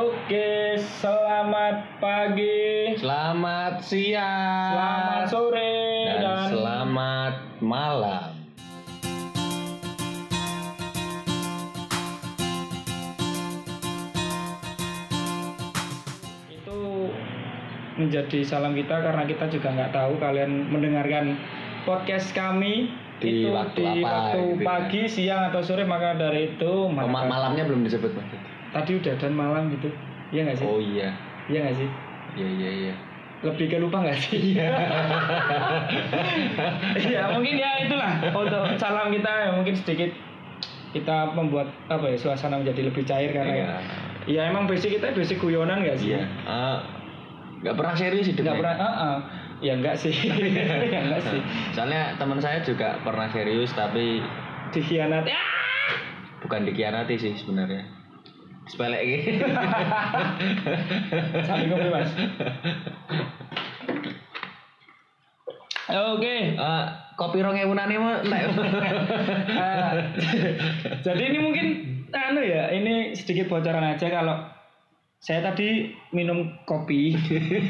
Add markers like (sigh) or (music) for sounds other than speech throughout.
Oke, selamat pagi, Selamat siang. selamat sore, dan, dan, selamat malam. itu menjadi salam kita karena kita juga nggak tahu kalian mendengarkan podcast kami Di itu waktu di apa waktu gitu ya. pagi, siang atau sore maka dari itu maka- ma- malamnya belum disebut Mas. Tadi udah dan malam gitu, iya nggak sih? Oh iya. Iya nggak sih? Iya iya iya. Lebih ke lupa nggak sih? (laughs) Iya mungkin ya itulah untuk salam kita ya mungkin sedikit kita membuat apa ya suasana menjadi lebih cair karena Iya. ya emang basic kita basic guyonan nggak sih? Iya. Eh, nggak pernah serius hidupnya. Nggak pernah, ah, ah. ya enggak sih, (laughs) (laughs) ya enggak sih. Soalnya teman saya juga pernah serius tapi Dikhianati. Ah! bukan dikhianati sih sebenarnya. Sepele gitu. (laughs) Saling ngopi mas. Oke. Eh, kopi rong ewunan mah (laughs) entek. Ah, jadi ini mungkin anu ya, ini sedikit bocoran aja kalau saya tadi minum kopi,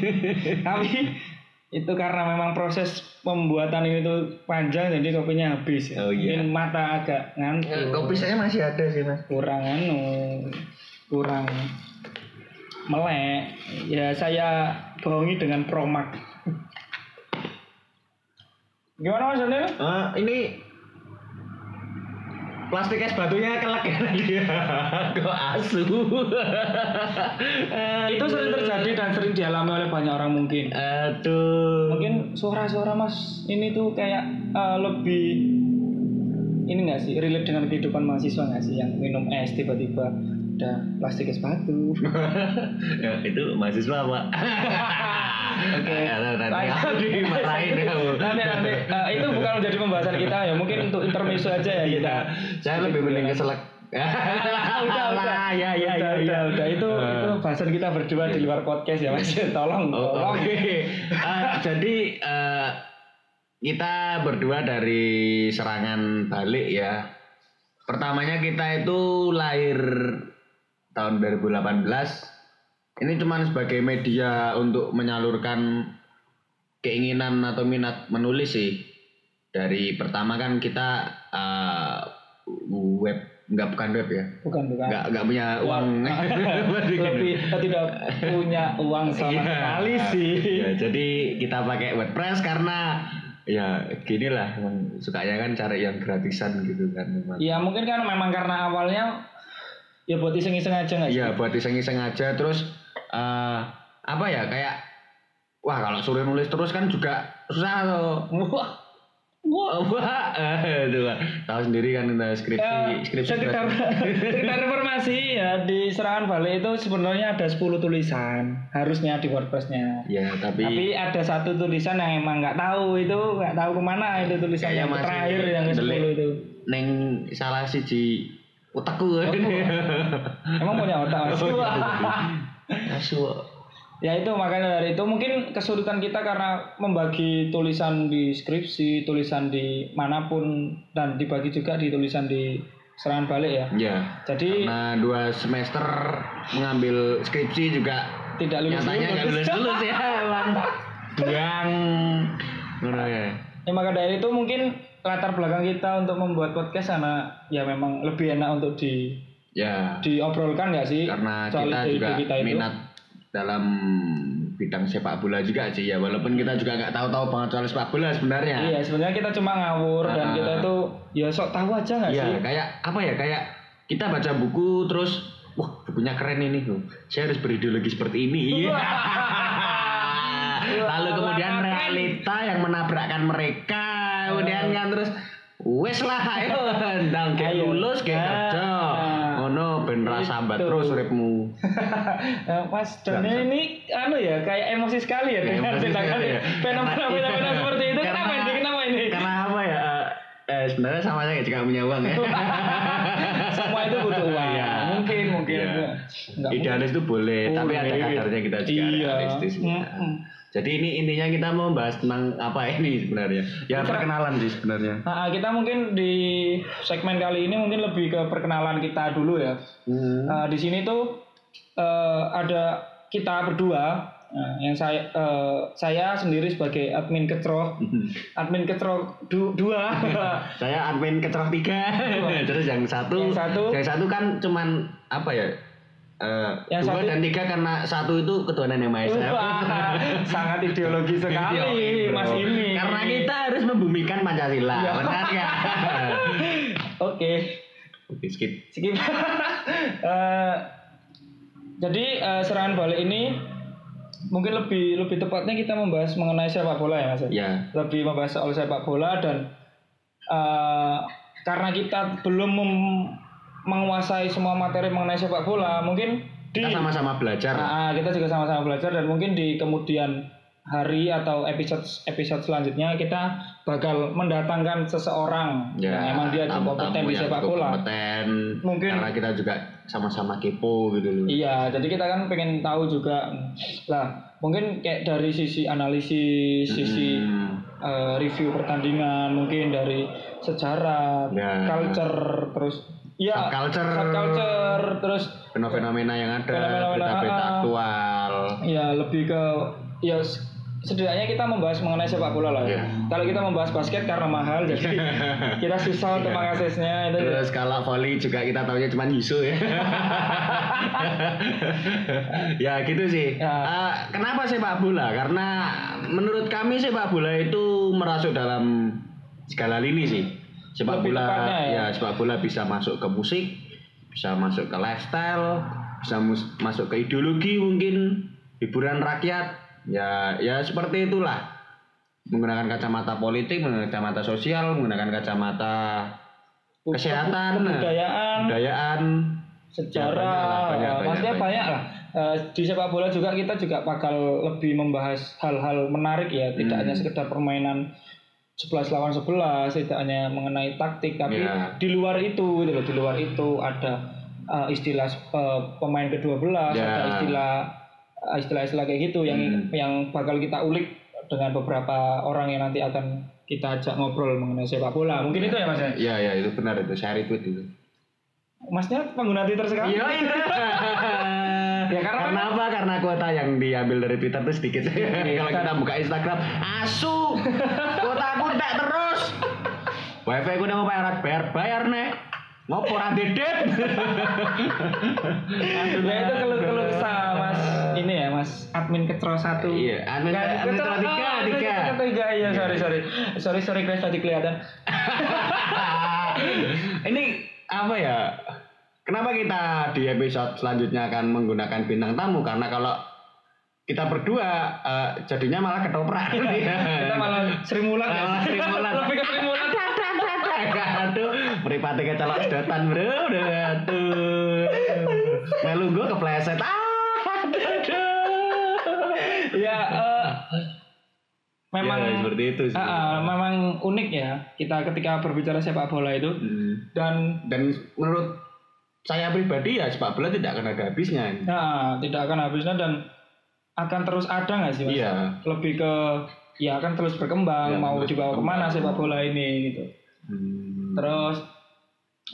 (laughs) tapi itu karena memang proses pembuatan ini tuh panjang jadi kopinya habis. Oh, iya. Mungkin mata agak ngantuk. Kopi saya masih ada sih mas. kurang anu kurang melek ya saya bohongi dengan promak gimana mas Daniel? Eh, ini plastik es batunya kelek ya dia. Kok asu? itu sering terjadi dan sering dialami oleh banyak orang mungkin Aduh. mungkin suara-suara mas ini tuh kayak eh, lebih ini nggak sih relate dengan kehidupan mahasiswa nggak sih yang minum es tiba-tiba ada plastik es batu (laughs) ya, itu mahasiswa pak. (laughs) Oke. (laughs) Ya, nanti dimarahin kamu. nanti nanti (laughs) Eh, itu bukan menjadi pembahasan kita ya mungkin untuk intermezzo aja ya kita Saya lebih mending keselak. (laughs) udah udah ya ya udah, ya. udah, udah. itu Eh. itu bahasan kita berdua di luar podcast ya mas tolong Oh, tolong Oke. Eh, jadi kita berdua dari serangan balik ya. Pertamanya kita itu lahir tahun 2018. Ini cuma sebagai media untuk menyalurkan keinginan atau minat menulis sih. Dari pertama kan kita eh, web nggak bukan web ya. bukan bukan Nggak nggak punya uang. (laughs) lebih tidak punya uang sama Iya. sekali sih Ya, jadi kita pakai WordPress karena ya gini lah emang sukanya kan cari yang gratisan gitu kan memang. ya mungkin kan memang karena awalnya ya buat iseng-iseng aja nggak sih Iya buat iseng-iseng aja terus eh apa ya kayak wah kalau suruh nulis terus kan juga susah tuh. wah. Wah. Wah, eh, itu tahu sendiri kan kita skripsi Ya, skripsi sekitar sekitar informasi ya di serangan balik itu sebenarnya ada 10 tulisan harusnya di WordPressnya. Ya tapi, tapi ada satu tulisan yang emang nggak tahu itu nggak tahu ke mana itu tulisan yang terakhir yang ke 10 delik. itu. neng salah siji otakku. Emang punya otak (laughs) iya. Asu. ya itu makanya dari itu mungkin kesulitan kita karena membagi tulisan di skripsi tulisan di mana pun dan dibagi juga di tulisan di serangan balik ya Ya. jadi Karena dua semester mengambil skripsi juga tidak lulus nyatanya nggak lulus lulus ya bang. Buang. Ngono ya. Ya maka dari itu mungkin latar belakang kita untuk membuat podcast karena ya memang lebih enak untuk di Ya. diobrolkan nggak sih Karena soal kita juga kita itu. minat dalam bidang sepak bola juga sih ya walaupun kita juga nggak tahu-tahu banget soal sepak bola sebenarnya. Iya sebenarnya kita cuma ngawur dan Ah. kita itu ya sok tahu aja nggak Iya, sih? kayak apa ya? Kayak kita baca buku terus wah bukunya keren ini tuh. Saya harus berideologi seperti ini. Iya. Lalu kemudian realita yang menabrakkan mereka. Kemudian kan terus wes lah ayo (laughs) ndang kayak lulus kayak Ah. kerja. Ben sambat Itu. terus uripmu. Eh, (laughs) Mas Doni ini anu ya kayak emosi sekali ya dengan (laughs) tindakan ya. fenomena-fenomena seperti itu. Kenapa ini? Kenapa ini? Karena apa ya? eh, Eh, sebenarnya sama aja juga punya uang ya. (laughs) Semua itu butuh uang. Iya. Mungkin, mungkin. Enggak Idealis itu boleh, tapi ada kadarnya kita juga Iya. realistis. ya. Mm-mm. Jadi ini intinya kita mau bahas tentang apa ini sebenarnya? Ya Kita- perkenalan sih sebenarnya. Nah, kita mungkin di segmen kali ini mungkin lebih ke perkenalan kita dulu ya. Hmm. Nah, di sini tuh eh, ada kita berdua Nah, yang saya eh, saya sendiri sebagai admin kecroh, admin kecroh du- dua, (laughs) Saya admin kecerah tiga. Terus yang satu, Yang satu- yang satu kan cuman apa ya? Eh, Yang dua satu- dan tiga karena satu itu ketuhanan yang maha esa. Sangat ideologi sekali mas ini. Karena kita harus membumikan Pancasila, Iya. benar ya? (laughs) Oke, Oke, skip. skip. (laughs) Eh, jadi eh, serangan balik ini mungkin lebih lebih tepatnya kita membahas mengenai sepak bola ya mas. Ya, Lebih membahas soal sepak bola dan eh, karena kita belum mem- menguasai semua materi mengenai sepak bola, mungkin di kita sama-sama belajar. Ah, ah, kita juga sama-sama belajar dan mungkin di kemudian hari atau episode episode selanjutnya kita bakal mendatangkan seseorang yang emang dia tamu-tamu kompeten di sepak cukup bola. Kompeten. Mungkin- karena kita juga sama-sama kepo gitu loh. Iya, jadi kita kan pengen tahu juga lah mungkin kayak dari sisi analisis, sisi Hmm. eh, review pertandingan, mungkin dari sejarah, Ya. culture, terus ya Subculture. subculture, terus fenomena yang ada, Fenomena-fenomena, berita-berita ah. aktual. ya lebih ke ya setidaknya kita membahas mengenai sepak bola lah ya. Iya. Kalau kita membahas basket karena mahal jadi (laughs) kita susah untuk mengaksesnya itu. Terus kalau volley juga kita taunya cuma Yusu ya. (laughs) ya gitu sih. Ya. Eh, kenapa sepak bola? Karena menurut kami sepak bola itu merasuk dalam segala lini sih. Sepak Lebih bola ya. ya sepak bola bisa masuk ke musik, bisa masuk ke lifestyle, bisa mus- masuk ke ideologi mungkin hiburan rakyat. Ya ya seperti itulah. Menggunakan kacamata politik, menggunakan kacamata sosial, menggunakan kacamata kesehatan, kebudayaan, kebudayaan, sejarah, Ya, banyak lah, banyak, eh, maksudnya banyak. banyak lah. Eh, di sepak bola juga kita juga bakal lebih membahas hal-hal menarik ya, tidak Hmm. hanya sekedar permainan 11 lawan 11, tidak hanya mengenai taktik, tapi Ya. di luar itu, gitu loh, di luar itu ada eh, istilah eh, pemain ke-12, Ya. ada istilah eh, istilah-istilah kayak gitu yang Hmm. yang bakal kita ulik dengan beberapa orang yang nanti akan kita ajak ngobrol mengenai sepak bola. Mungkin itu ya Mas ya? Iya iya itu benar itu saya retweet itu. Masnya pengguna Twitter sekali? Iya iya. (laughs) Ya, karena karena apa? Karena kuota yang diambil dari Twitter itu sedikit. (laughs) Kalau kita buka Instagram, asu, kuota aku tak terus. (laughs) Wifi aku udah mau bayar bayar bayar nih. Ngopo ra dedet? Ya (laughs) itu kalau kesah Mas ini ya Mas admin ketro satu. Iya, admin- Ketro- tiga, admin tiga. tiga iya sorry sorry sorry sorry guys tadi kelihatan. Ini apa ya? Kenapa kita di episode selanjutnya akan menggunakan bintang tamu? Karena kalau kita berdua eh, jadinya malah ketoprak. (laughs) Kita malah Sri Mulat ya. Malah Sri Mulat. Lebih ke Mulat. Aduh, meripati kecolok sedotan bro. Aduh. Melu gue kepleset. Ah. Ya eh, memang Ya, seperti itu sih. Ah, ah, memang unik ya kita ketika berbicara sepak bola itu Hmm. dan Dan menurut saya pribadi ya sepak bola tidak akan ada habisnya. nah, tidak akan habisnya dan akan terus ada nggak sih mas? Iya. Lebih ke ya akan terus berkembang Ya, mau terus dibawa berkembang. ke mana sepak bola ini gitu. Hmm. Terus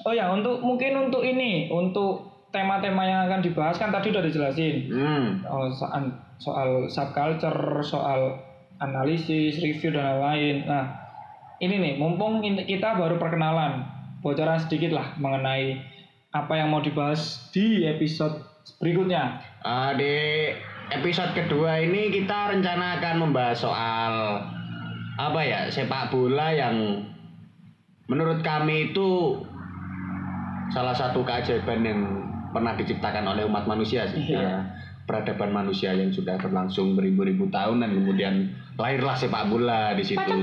oh ya untuk mungkin untuk ini untuk tema-tema yang akan dibahas kan tadi udah dijelasin Hmm. oh, soal soal subculture, soal analisis, review dan lain-lain. Nah ini nih mumpung kita baru perkenalan bocoran sedikit lah mengenai apa yang mau dibahas di episode berikutnya. Ah, di episode kedua ini kita rencana akan membahas soal apa ya sepak bola yang menurut kami itu salah satu keajaiban yang pernah diciptakan oleh umat manusia sih Iya. Ya, peradaban manusia yang sudah berlangsung beribu-ribu tahun dan kemudian lahirlah sepak bola di situ dulu.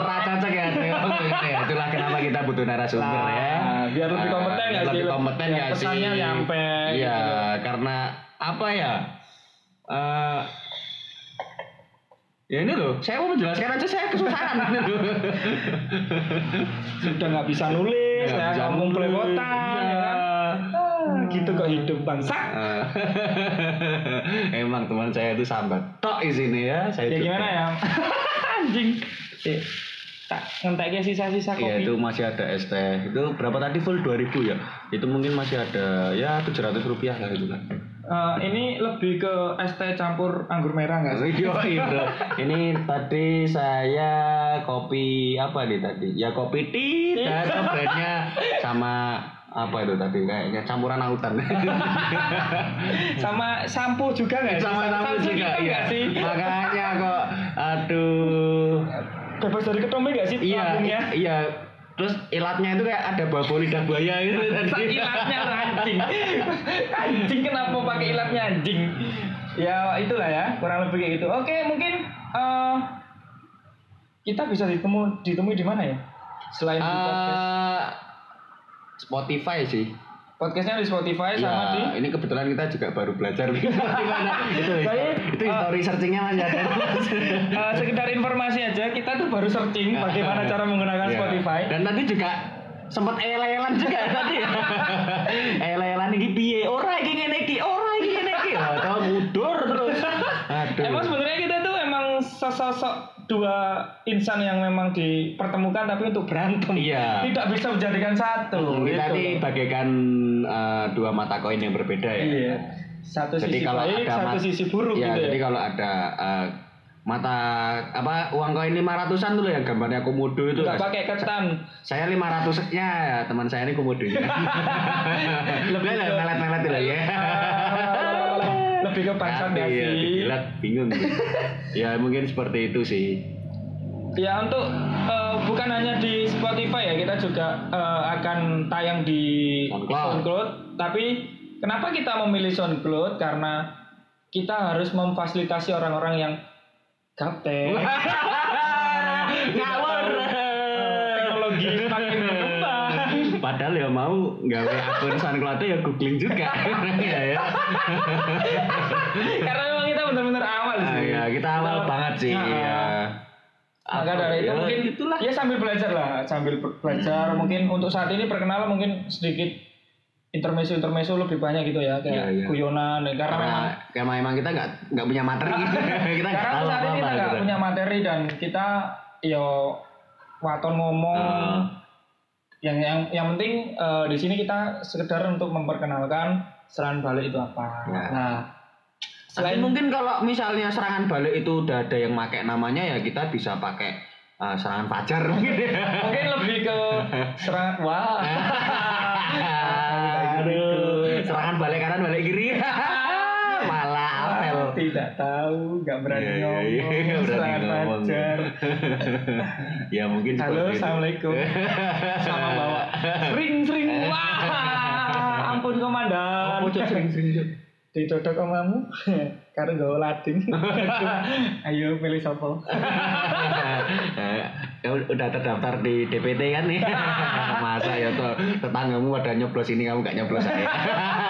Racacak ya, ya, itulah kenapa kita butuh narasumber ya. Nah, biar lebih Ah, kompeten nggak sih? lebih kompeten nggak sih? pesannya nyampe, Iya, gitu. karena apa ya? Eh, ya ini loh, saya mau menjelaskan aja saya kesusahan ini loh. Sudah nggak bisa nulis, Nggak ya bisa ngomong iya. ya kan? Ah, gitu kok hidup bangsa. Eh, (laughs) Emang teman saya itu sambat tok di sini ya. Saya Ya juga. gimana ya? (laughs) Anjing. Eh, tak ngentek sisa-sisa Iya kopi. itu masih ada es teh. Itu berapa tadi full 2000 ya? Itu mungkin masih ada ya 700 rupiah lah itu kan. Eh, ini lebih ke es teh campur anggur merah nggak sih? Yo, (laughs) bro. Ini tadi saya kopi apa nih tadi? Ya kopi tea dan brandnya sama apa itu tadi kayaknya campuran autan. (laughs) Sama sampo juga nggak sih? sama Sampo juga hitam iya. sih? Makanya kok aduh. Bebas dari ketombe nggak sih? Iya, lambungnya? iya. Terus ilatnya itu kayak ada bau lidah buaya gitu (laughs) tadi. ilatnya anjing anjing kenapa pakai ilatnya anjing ya itulah ya kurang lebih kayak gitu oke mungkin eh, kita bisa ditemu ditemui di mana ya selain di podcast Eh, Spotify sih. podcastnya di Spotify Iya, sama di ini kebetulan kita juga baru belajar (laughs) gimana itu Baik, itu eh, history searchingnya masih ada. (laughs) Eh, sekedar informasi aja kita tuh baru searching bagaimana cara menggunakan Iya. Spotify Dan tadi juga sempat elelan juga tadi. (laughs) elelan iki piye? Ora iki ngene iki, ora iki ngene iki. Mundur terus. Aduh. Emang sebenarnya kita tuh emang sosok dua insan yang memang dipertemukan tapi untuk berantem. Iya. Tidak bisa menjadikan satu. kita gitu ini loh. bagaikan eh, dua mata koin yang berbeda ya. Iya. Satu Jadi sisi kalau baik, ada satu sisi buruk ya, gitu jadi ya. kalau ada eh, mata apa uang koin 500-an dulu yang gambarnya komodo itu. Enggak pakai ketan. Saya 500-nya ya, teman saya ini komodonya. (laughs) Lebih ke- melet-melet itu ya. (laughs) Lebih ke Iya, sih? dijilat, bingung. ya mungkin seperti itu sih. Ya untuk eh, bukan hanya di Spotify ya, kita juga eh, akan tayang di SoundCloud. SoundCloud. Tapi kenapa kita memilih SoundCloud? Karena kita harus memfasilitasi orang-orang yang gaptek. (laughs) Ngawur. teknologi makin berkembang. Padahal ya mau gawe akun SoundCloud ya googling juga. (laughs) ya, ya. (laughs) Karena memang kita benar-benar awal Ah, sih. ya, kita awal banget sih. Nah, ya. Maka Apa dari itu ya, mungkin itulah. ya sambil belajar lah, sambil be- belajar. Mungkin untuk saat ini perkenalan mungkin sedikit intermezzo intermezzo lebih banyak gitu ya kayak Iya, iya. guyonan karena, memang karena karena emang kita nggak nggak punya materi (laughs) kita nggak karena tahu saat apa ini kita apa nggak gitu. punya materi dan kita yo waton ngomong Ah. Yang yang yang penting eh, di sini kita sekedar untuk memperkenalkan serangan balik itu apa. Nah. Nah, Selain selain mungkin kalau misalnya serangan balik itu udah ada yang pakai namanya ya kita bisa pakai uh, serangan pacar mungkin (laughs) ya. mungkin lebih ke serangan wah. (laughs) Aduh, serangan balik kanan balik kiri. (laughs) Tidak tahu, nggak berani Iya, iya, ngomong. iya, (laughs) nggak berani ngomong. pacar. (laughs) ya mungkin Halo, assalamualaikum. Sama bawa sering sering (laughs) wah. Ampun komandan. Apa cok sering-sering cok? Dicocok omamu karena gak lading. Ayo pilih sopo. ya udah terdaftar di DPT kan nih masa ya tuh tetanggamu pada nyoblos ini kamu gak nyoblos saya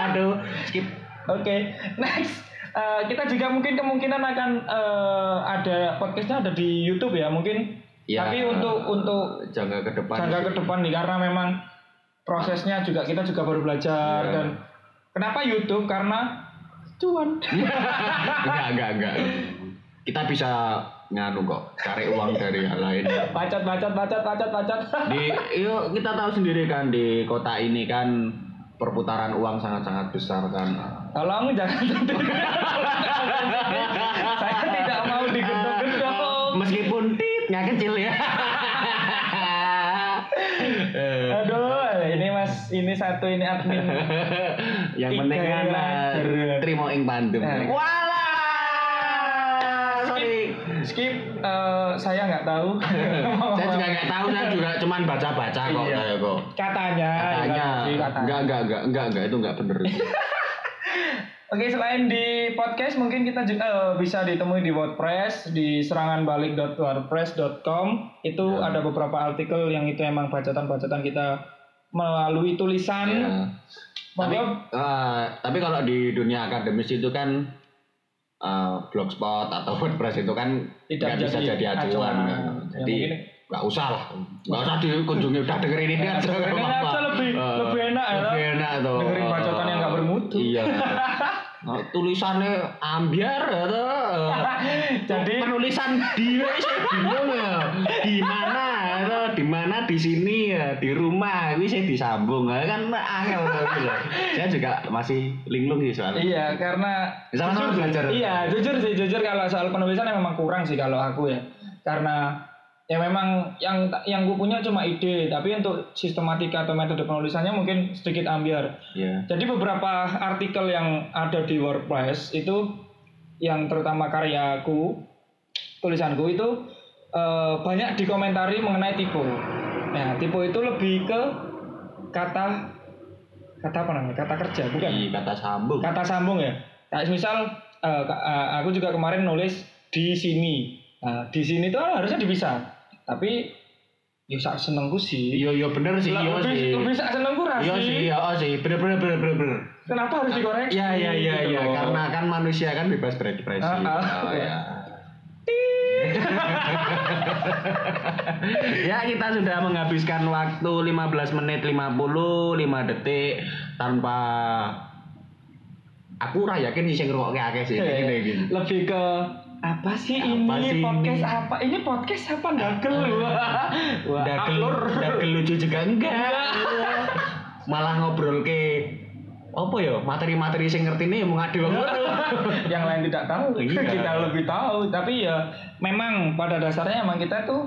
aduh skip Oke, next. Eh, kita juga mungkin kemungkinan akan eh, ada podcastnya ada di YouTube ya mungkin. Ya. Tapi untuk untuk jangka ke depan jangka ke depan nih karena memang prosesnya juga kita juga baru belajar Iya. dan kenapa YouTube karena cuan. (laughs) enggak enggak enggak kita bisa nganu kok cari uang dari hal lain Bacot bacot bacot bacot bacot. di yuk kita tahu sendiri kan di kota ini kan perputaran uang sangat-sangat besar kan Tolong jangan Saya tidak mau digendong-gendong. meskipun titnya kecil ya Eh, Aduh, ini Mas, ini satu ini admin. yang penting kan lajar. eh, terima ing pandem Nah. Skip, eh, saya nggak tahu. (laughs) saya juga nggak tahu saya juga cuman baca-baca kok Iya. saya kok Katanya, katanya sih, katanya. enggak enggak enggak enggak enggak itu enggak bener (laughs) Oke, selain di podcast mungkin kita juga eh, bisa ditemui di WordPress di seranganbalik.wordpress.com. Itu Ya. ada beberapa artikel yang itu emang bacotan-bacotan kita melalui tulisan. Ya. tapi eh, tapi kalau di dunia akademis itu kan eh, blogspot atau (laughs) WordPress itu kan Tidak bisa jadi jadi acuan kan. Ya, jadi nggak usah lah. Nggak usah dikunjungi udah dengerin ini aja dengerin aja lebih- Eh, lebih enak ya, lebih enak tuh. Dengerin bacotan yang nggak bermutu. iya. (laughs) Nah, tulisannya ambiar ya tuh. (laughs) Jadi penulisan dia sih bingung itu di mana di sini ya di rumah ini saya disambung Ya kan angel gitu (laughs) saya juga masih linglung sih soalnya Iya, karena Sama-sama belajar. Iya, jujur sih, jujur kalau soal penulisan ya memang kurang sih kalau aku ya. Karena ya memang yang yang gue punya cuma ide, tapi untuk sistematika atau metode penulisannya mungkin sedikit ambiar. ya Jadi beberapa artikel yang ada di WordPress itu yang terutama karyaku, tulisanku itu eh, banyak dikomentari mengenai typo. Nah, typo itu lebih ke kata kata apa namanya? Kata kerja, bukan? di kata sambung kata sambung ya. Kayak misal eh, eh, aku juga kemarin nulis di sini. Nah, di sini tuh harusnya dipisah. Tapi ya sak senengku sih. iya iya bener sih iya lebih, sih lebih sak senengku iya Rasi. sih iya oh sih bener bener bener bener bener Kenapa harus dikoreksi? Iya iya iya gitu iya loh. karena kan manusia kan bebas berekspresi. Ah, ah. Oh ya. (laughs) ya kita sudah menghabiskan waktu 15 menit 50 5 detik tanpa aku ora yakin sih sing ngrungokke akeh sih Iya, gini iya. gini. Lebih ke apa sih Apa ini sih podcast ini? apa? Ini podcast apa dagel? Wah, wah, Dagel alur. dagel lucu juga enggak. Malah ngobrol ke apa ya? Materi-materi sing ngerti nih mau ngadu (laughs) yang lain tidak tahu. (laughs) Iya. kita lebih tahu. Tapi ya memang pada dasarnya emang kita tuh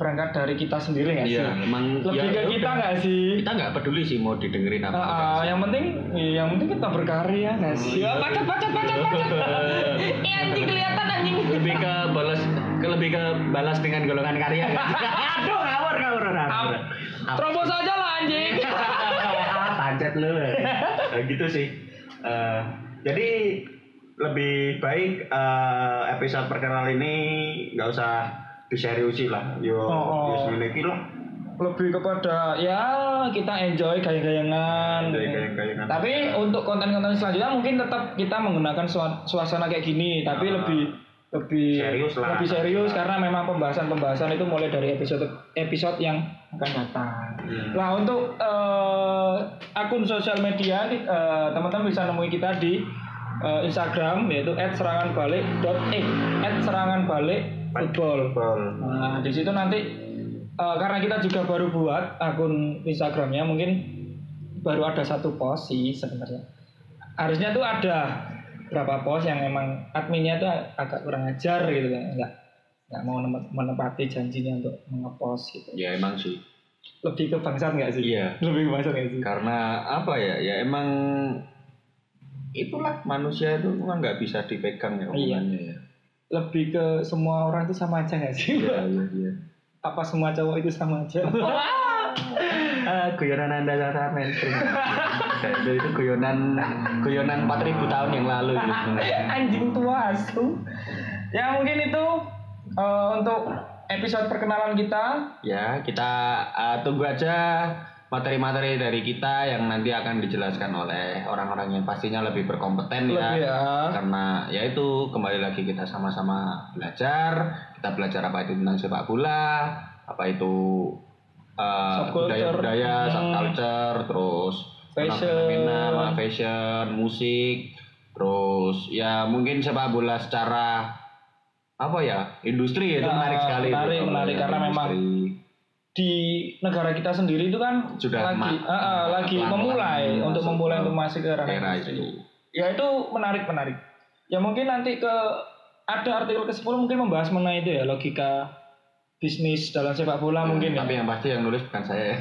berangkat dari kita sendiri nggak sih? Iya, emang lebih ya ke udah. kita nggak sih? Kita nggak peduli sih mau didengerin apa ah, sih. yang penting yang penting kita berkarya nggak sih Iya. Ya, pacet pacet pacet pacet eh anjing kelihatan anjing. Lebih ke balas ke lebih ke balas dengan golongan karya. (laughs) Aduh ngawur ngawur ngawur. Terobos aja lah anjing. Ah pancet lu (laughs) gitu sih Eh, jadi lebih baik eh, episode perkenalan ini nggak usah diseriusi lah yo Oh, oh. yo semene iki lah lebih kepada ya kita enjoy gaya-gayangan tapi untuk konten-konten selanjutnya mungkin tetap kita menggunakan sua- suasana kayak gini tapi Ah. lebih lebih Serius lah. lebih serius karena memang pembahasan-pembahasan itu mulai dari episode episode yang akan datang. Hmm. Nah untuk eh, akun sosial media eh, teman-teman bisa nemui kita di eh, Instagram yaitu @seranganbalik.e @seranganbalikfootball. Betul. Nah, di situ nanti eh, karena kita juga baru buat akun Instagramnya, mungkin baru ada satu post sih sebenarnya. Harusnya tuh ada berapa post yang emang adminnya tuh agak kurang ajar gitu kan, nggak nggak mau menepati janjinya untuk mengepost gitu. ya emang sih Lebih ke bangsat nggak sih? Iya. Lebih ke bangsat nggak sih? karena apa ya ya emang itulah manusia itu memang nggak bisa dipegang ya Iya. omongannya ya Lebih ke semua orang itu sama aja nggak sih? iya (laughs) iya iya Apa semua cowok itu sama aja? Ah, (laughs) guyonan anda sangat mainstream itu, itu guyonan guyonan 4000 tahun yang lalu itu (laughs) sebenarnya. anjing tua asu ya mungkin itu eh, untuk episode perkenalan kita ya kita uh, tunggu aja materi-materi dari kita yang nanti akan dijelaskan oleh orang-orang yang pastinya lebih berkompeten ya lebih ya karena ya itu kembali lagi kita sama-sama belajar kita belajar apa itu tentang sepak bola apa itu uh, Subculture. budaya-budaya Hmm. subculture terus Fashion. fenomena fashion musik terus ya mungkin sepak bola secara apa ya industri itu Ya, menarik sekali itu. menarik, menarik, karena memang Industri. di negara kita sendiri itu kan Sudah lagi ah, ah, lagi memulai untuk memulai untuk masuk ke ranah industri. itu. ya itu menarik menarik ya mungkin nanti ke ada artikel ke 10 mungkin membahas mengenai itu ya logika bisnis dalam sepak bola mungkin tapi ya yang pasti yang nulis bukan saya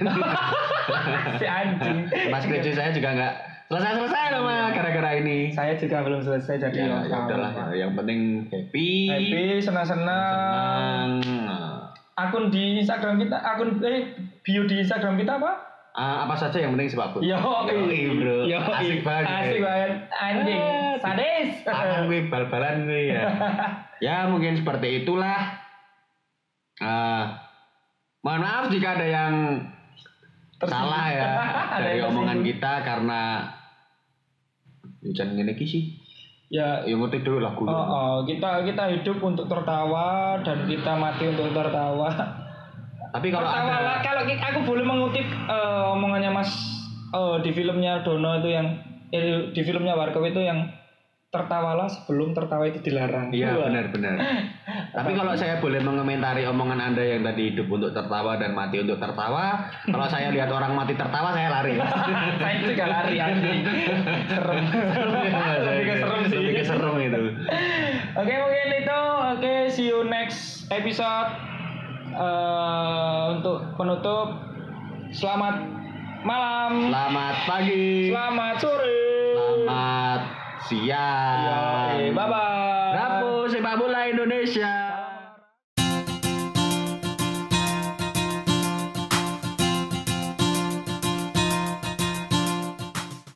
(laughs) si anjing Mas skripsi saya juga nggak selesai-selesai loh mah gara-gara ini. saya juga belum selesai jadi Ya, ya udahlah ya. Yang penting happy. happy senang-senang Senang. akun di Instagram kita akun eh bio di Instagram kita apa Ah, apa saja yang penting sepak bola. Yo, Yoi, bro. Yo, Asik banget. Asik banget. Anjing. Ah, Sadis. Tangan gue bal-balan gue ya. (laughs) ya mungkin seperti itulah. Ah, mohon maaf jika ada yang salah ya (laughs) Ada dari omongan kita karena ya jangan gini iki sih. Ya, Ya ngerti dulu lah oh, oh, kita kita hidup untuk tertawa dan kita mati untuk tertawa. Tapi kalau tertawa ada lah. Kalau aku boleh mengutip eh, omongannya Mas eh, di filmnya Dono itu yang eh, di filmnya Warkop itu yang tertawalah sebelum tertawa itu dilarang. Iya benar-benar. (laughs) Tapi kalau saya boleh mengomentari omongan anda yang tadi hidup untuk tertawa dan mati untuk tertawa, kalau saya lihat orang mati tertawa saya lari. (laughs) Saya juga lari anjing. Serem. Lebih ke serem sih. Lebih ke serem itu. (laughs) Oke mungkin itu oke see you next episode Eh, untuk penutup selamat malam Selamat pagi. selamat sore Selamat siang. bye bye Rapu sepak bola Indonesia.